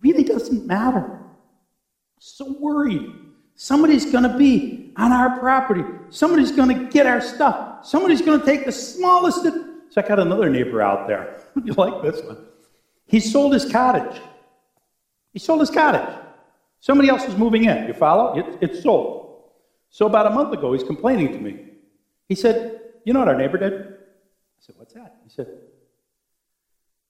really doesn't matter. So worried. Somebody's going to be on our property. Somebody's going to get our stuff. Somebody's going to take the smallest. Check out another neighbor out there. [LAUGHS] you like this one? He sold his cottage. He sold his cottage. Somebody else is moving in. You follow? It, it's sold. So about a month ago, he's complaining to me. He said, You know what our neighbor did? I said, What's that? He said,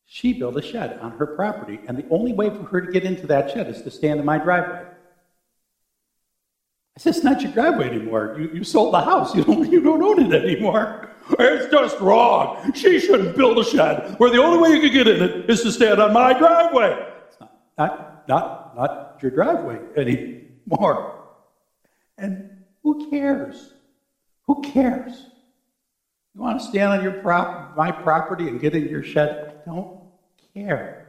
She built a shed on her property, and the only way for her to get into that shed is to stand in my driveway. I said, It's not your driveway anymore. You, you sold the house. You don't, you don't own it anymore. It's just wrong. She shouldn't build a shed where the only way you can get in it is to stand on my driveway. It's not, not, not, not your driveway anymore. And who cares? Who cares? You want to stand on your prop, my property and get in your shed? I don't care.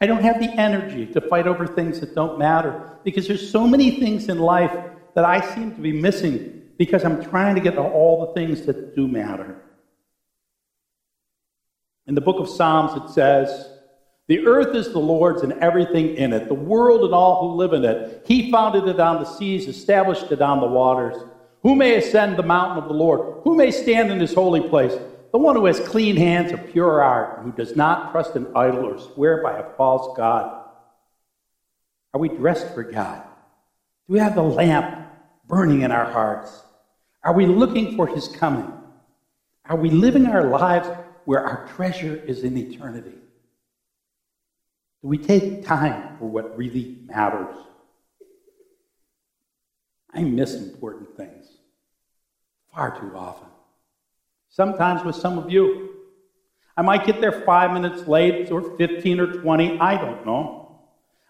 I don't have the energy to fight over things that don't matter because there's so many things in life that I seem to be missing because I'm trying to get to all the things that do matter. In the book of Psalms, it says, The earth is the Lord's and everything in it, the world and all who live in it. He founded it on the seas, established it on the waters. Who may ascend the mountain of the Lord? Who may stand in his holy place? The one who has clean hands, a pure heart, who does not trust an idol or swear by a false God. Are we dressed for God? Do we have the lamp burning in our hearts? Are we looking for his coming? Are we living our lives where our treasure is in eternity? Do we take time for what really matters? I miss important things far too often. Sometimes with some of you. I might get there five minutes late or 15 or 20, I don't know.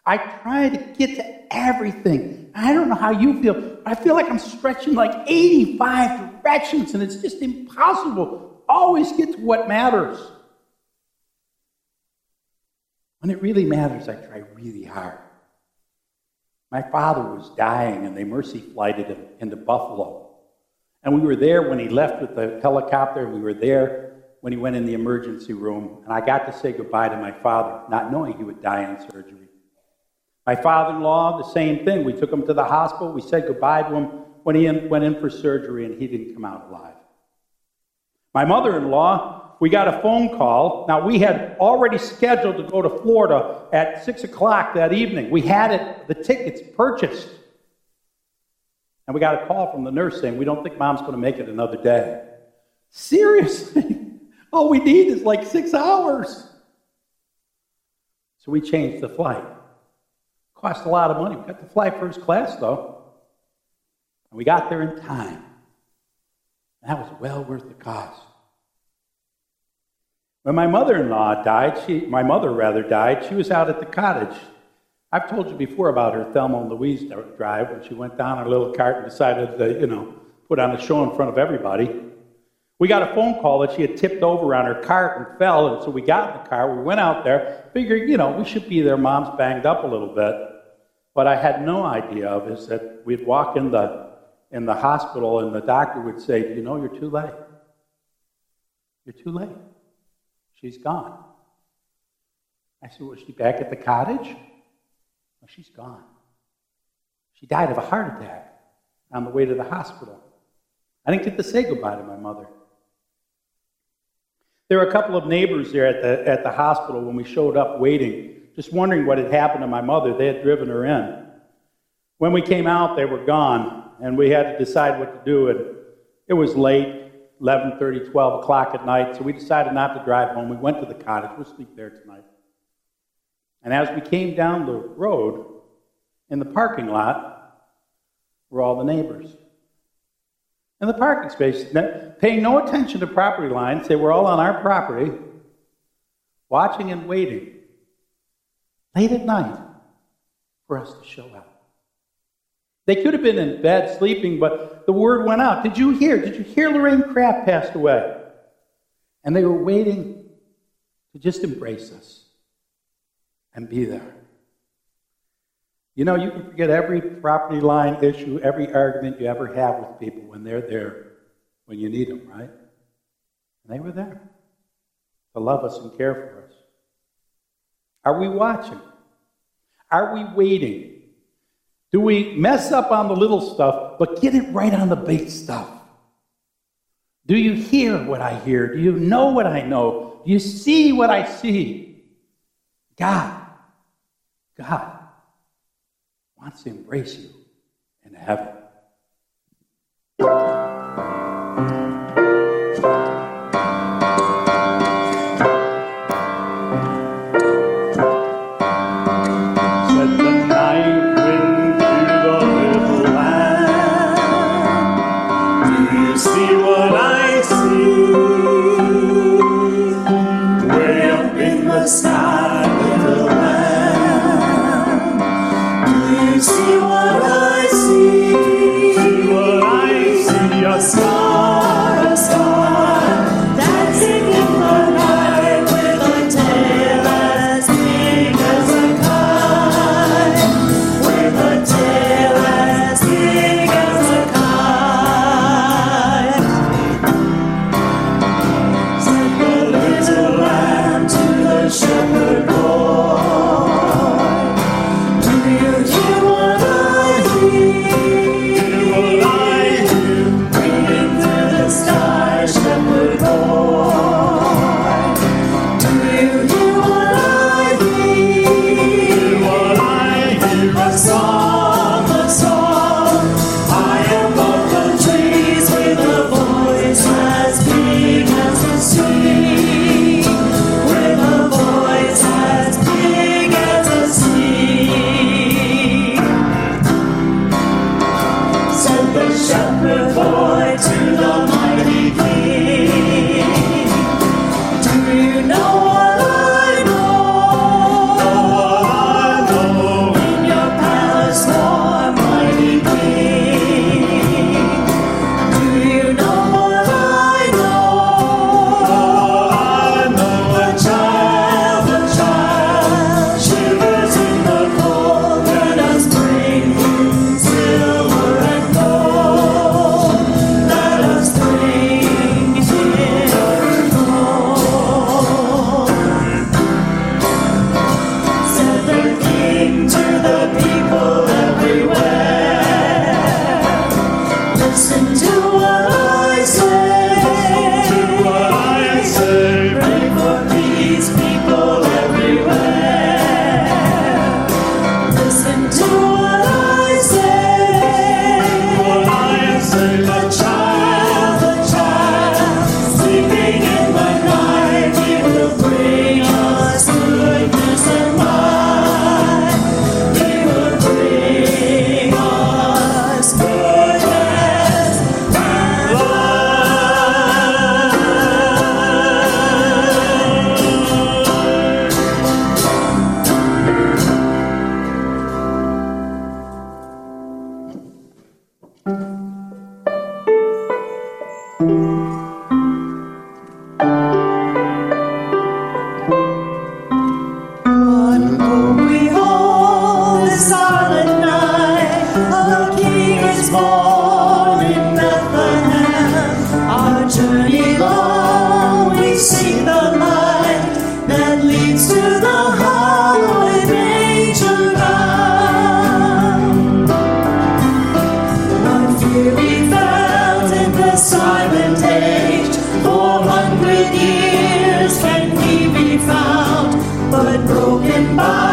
I try to get to everything. I don't know how you feel, but I feel like I'm stretching like 85 directions and it's just impossible. Always get to what matters. When it really matters, I try really hard. My father was dying and they mercy flighted him into Buffalo. And we were there when he left with the helicopter. We were there when he went in the emergency room. And I got to say goodbye to my father, not knowing he would die in surgery. My father in law, the same thing. We took him to the hospital. We said goodbye to him when he went in for surgery, and he didn't come out alive. My mother in law, we got a phone call. Now, we had already scheduled to go to Florida at 6 o'clock that evening. We had it, the tickets purchased. And we got a call from the nurse saying, We don't think mom's going to make it another day. Seriously? [LAUGHS] All we need is like six hours. So we changed the flight. Cost a lot of money. We got to fly first class, though. And we got there in time. That was well worth the cost. When my mother in law died, she, my mother rather died, she was out at the cottage I've told you before about her Thelma and Louise drive when she went down her little cart and decided to, you know, put on a show in front of everybody. We got a phone call that she had tipped over on her cart and fell, and so we got in the car. We went out there, figured, you know, we should be there. Mom's banged up a little bit. What I had no idea of is that we'd walk in the, in the hospital and the doctor would say, You know, you're too late. You're too late. She's gone. I said, Was she back at the cottage? Well, she's gone. She died of a heart attack on the way to the hospital. I didn't get to say goodbye to my mother. There were a couple of neighbors there at the, at the hospital when we showed up waiting, just wondering what had happened to my mother. They had driven her in. When we came out, they were gone, and we had to decide what to do. And it was late, 11.30, 12 o'clock at night, so we decided not to drive home. We went to the cottage. We'll sleep there tonight. And as we came down the road, in the parking lot were all the neighbors. In the parking space, paying no attention to property lines, they were all on our property, watching and waiting late at night for us to show up. They could have been in bed sleeping, but the word went out. Did you hear? Did you hear Lorraine Kraft passed away? And they were waiting to just embrace us and be there. You know, you can forget every property line issue, every argument you ever have with people when they're there when you need them, right? And they were there to love us and care for us. Are we watching? Are we waiting? Do we mess up on the little stuff, but get it right on the big stuff? Do you hear what I hear? Do you know what I know? Do you see what I see? God God wants to embrace you in heaven. song. broken by.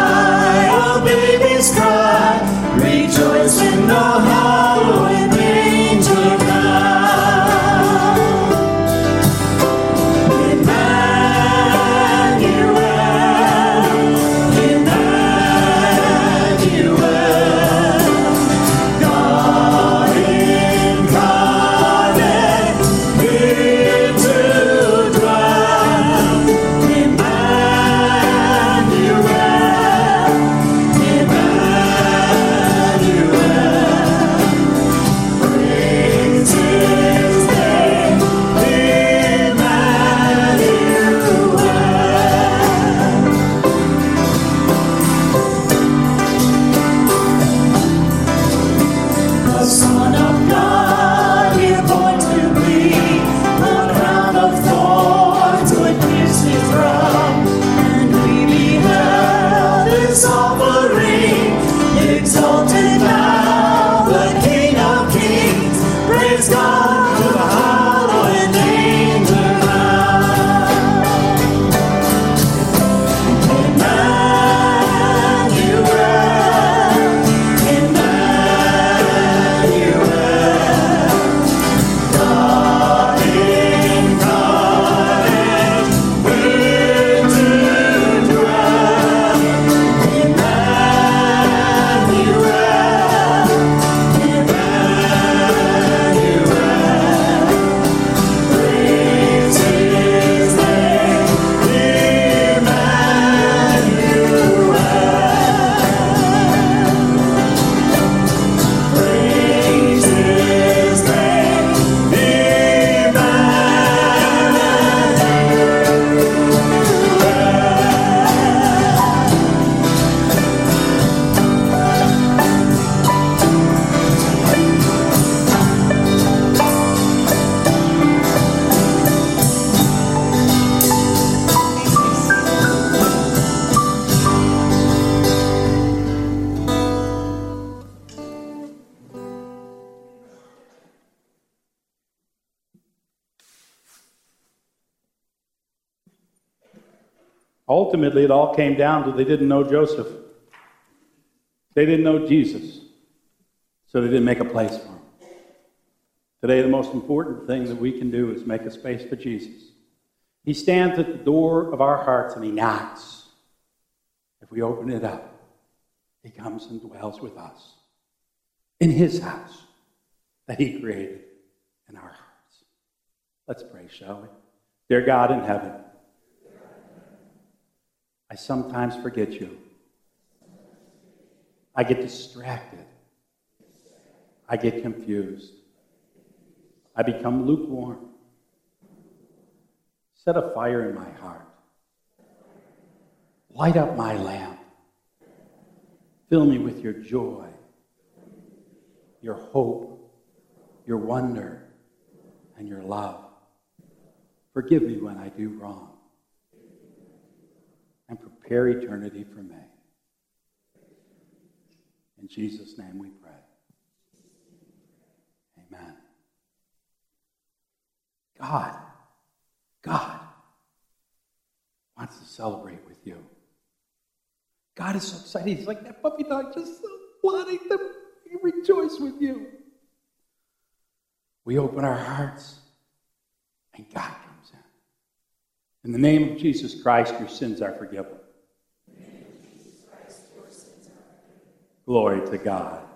Ultimately, it all came down to they didn't know Joseph. They didn't know Jesus. So they didn't make a place for him. Today, the most important thing that we can do is make a space for Jesus. He stands at the door of our hearts and he knocks. If we open it up, he comes and dwells with us in his house that he created in our hearts. Let's pray, shall we? Dear God in heaven, I sometimes forget you. I get distracted. I get confused. I become lukewarm. Set a fire in my heart. Light up my lamp. Fill me with your joy, your hope, your wonder, and your love. Forgive me when I do wrong. Prepare eternity for me. In Jesus' name we pray. Amen. God, God wants to celebrate with you. God is so excited. He's like that puppy dog, just so wanting to rejoice with you. We open our hearts, and God comes in. In the name of Jesus Christ, your sins are forgiven. Glory to God.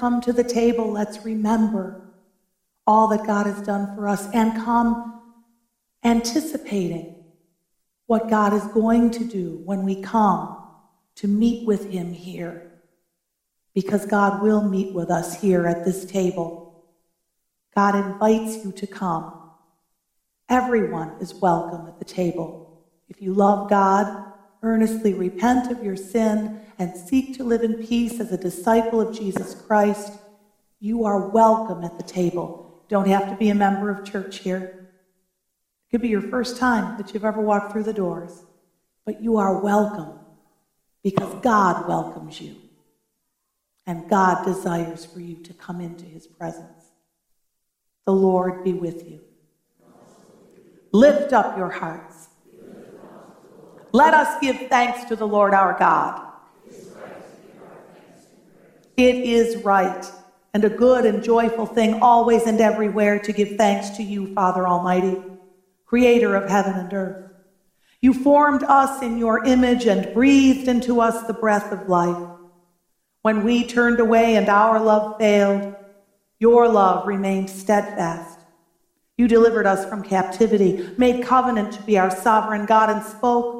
Come to the table. Let's remember all that God has done for us and come anticipating what God is going to do when we come to meet with Him here. Because God will meet with us here at this table. God invites you to come. Everyone is welcome at the table. If you love God, earnestly repent of your sin, and seek to live in peace as a disciple of Jesus Christ, you are welcome at the table. Don't have to be a member of church here. It could be your first time that you've ever walked through the doors, but you are welcome because God welcomes you. And God desires for you to come into his presence. The Lord be with you. Lift up your hearts. Let us give thanks to the Lord our God. It is right and a good and joyful thing always and everywhere to give thanks to you, Father Almighty, creator of heaven and earth. You formed us in your image and breathed into us the breath of life. When we turned away and our love failed, your love remained steadfast. You delivered us from captivity, made covenant to be our sovereign God, and spoke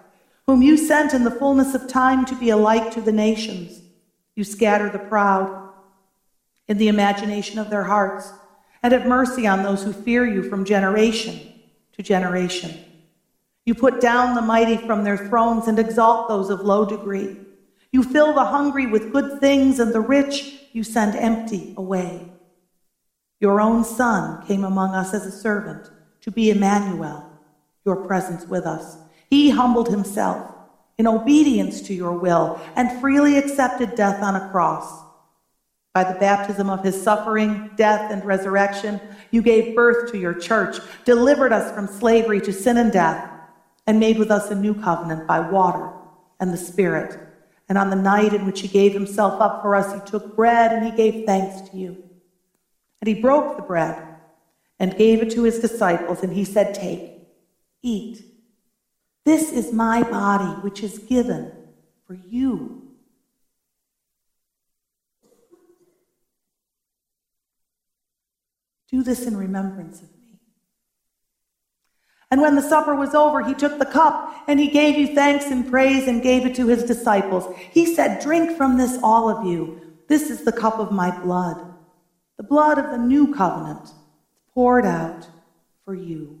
whom you sent in the fullness of time to be a light to the nations. You scatter the proud in the imagination of their hearts, and have mercy on those who fear you from generation to generation. You put down the mighty from their thrones and exalt those of low degree. You fill the hungry with good things, and the rich you send empty away. Your own Son came among us as a servant to be Emmanuel, your presence with us. He humbled himself in obedience to your will and freely accepted death on a cross. By the baptism of his suffering, death, and resurrection, you gave birth to your church, delivered us from slavery to sin and death, and made with us a new covenant by water and the Spirit. And on the night in which he gave himself up for us, he took bread and he gave thanks to you. And he broke the bread and gave it to his disciples, and he said, Take, eat. This is my body, which is given for you. Do this in remembrance of me. And when the supper was over, he took the cup and he gave you thanks and praise and gave it to his disciples. He said, Drink from this, all of you. This is the cup of my blood the blood of the new covenant, poured out for you.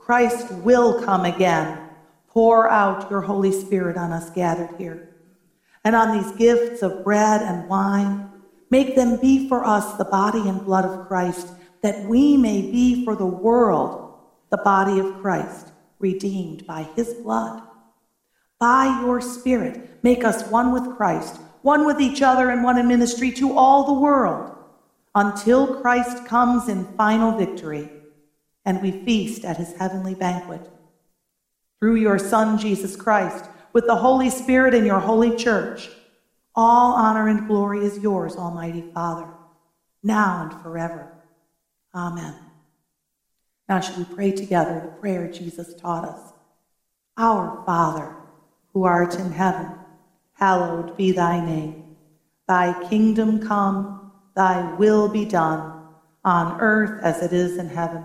Christ will come again. Pour out your Holy Spirit on us gathered here. And on these gifts of bread and wine, make them be for us the body and blood of Christ, that we may be for the world the body of Christ, redeemed by his blood. By your Spirit, make us one with Christ one with each other and one in ministry to all the world, until Christ comes in final victory and we feast at his heavenly banquet. Through your Son, Jesus Christ, with the Holy Spirit in your holy church, all honor and glory is yours, Almighty Father, now and forever. Amen. Now, should we pray together the prayer Jesus taught us? Our Father, who art in heaven, hallowed be thy name. Thy kingdom come, thy will be done, on earth as it is in heaven.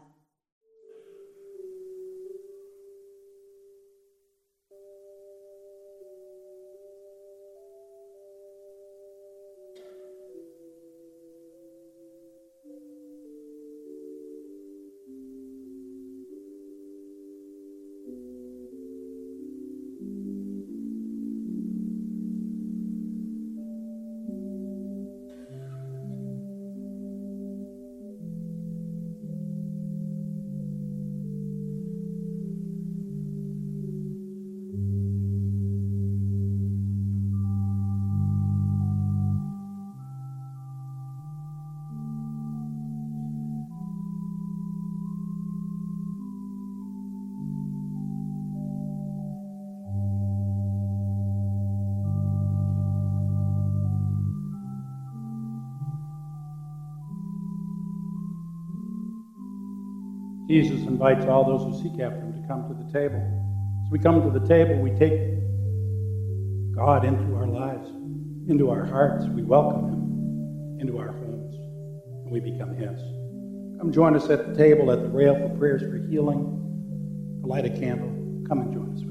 Invites all those who seek after him to come to the table. As we come to the table, we take God into our lives, into our hearts. We welcome him into our homes, and we become his. Come join us at the table at the rail for prayers for healing, light a candle. Come and join us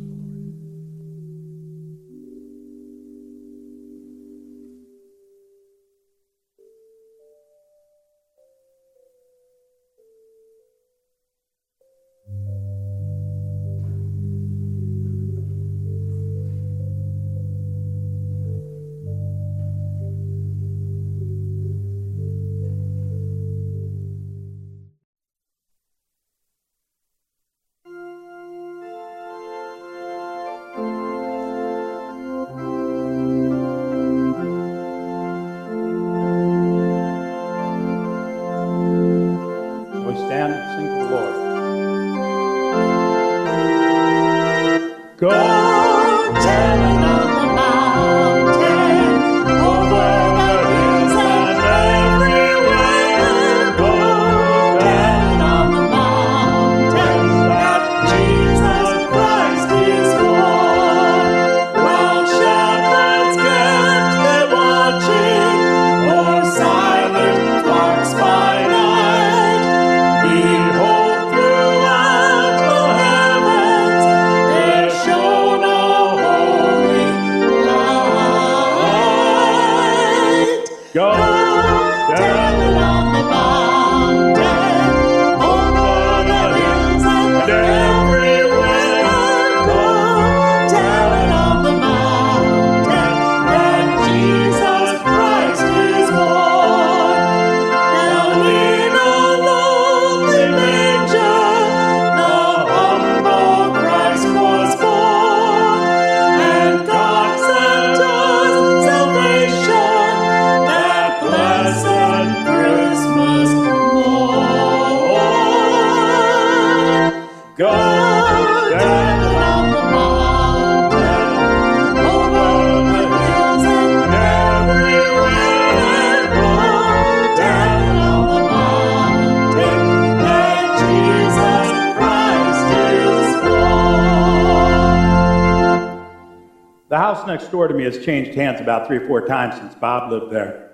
to me has changed hands about three or four times since Bob lived there.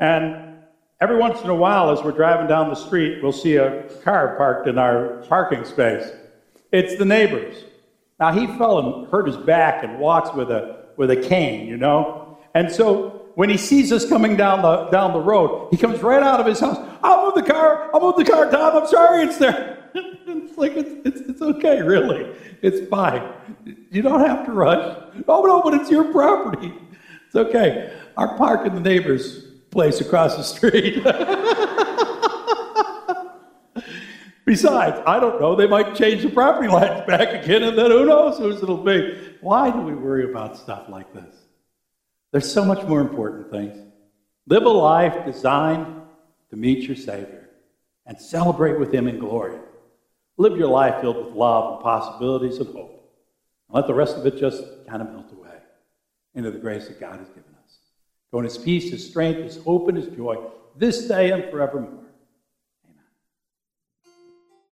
And every once in a while, as we're driving down the street, we'll see a car parked in our parking space. It's the neighbors. Now, he fell and hurt his back and walks with a, with a cane, you know? And so when he sees us coming down the, down the road, he comes right out of his house. I'll move the car. I'll move the car, Tom. I'm sorry it's there. [LAUGHS] it's like, it's, it's, it's okay, really. It's fine. You don't have to rush. Oh, no, but it's your property. It's okay. I'll park in the neighbor's place across the street. [LAUGHS] Besides, I don't know, they might change the property lines back again, and then who knows whose it'll be. Why do we worry about stuff like this? There's so much more important things. Live a life designed to meet your Savior and celebrate with Him in glory. Live your life filled with love and possibilities and hope. Let the rest of it just kind of melt away into the grace that God has given us. Go in His peace, His strength, His hope, and His joy this day and forevermore.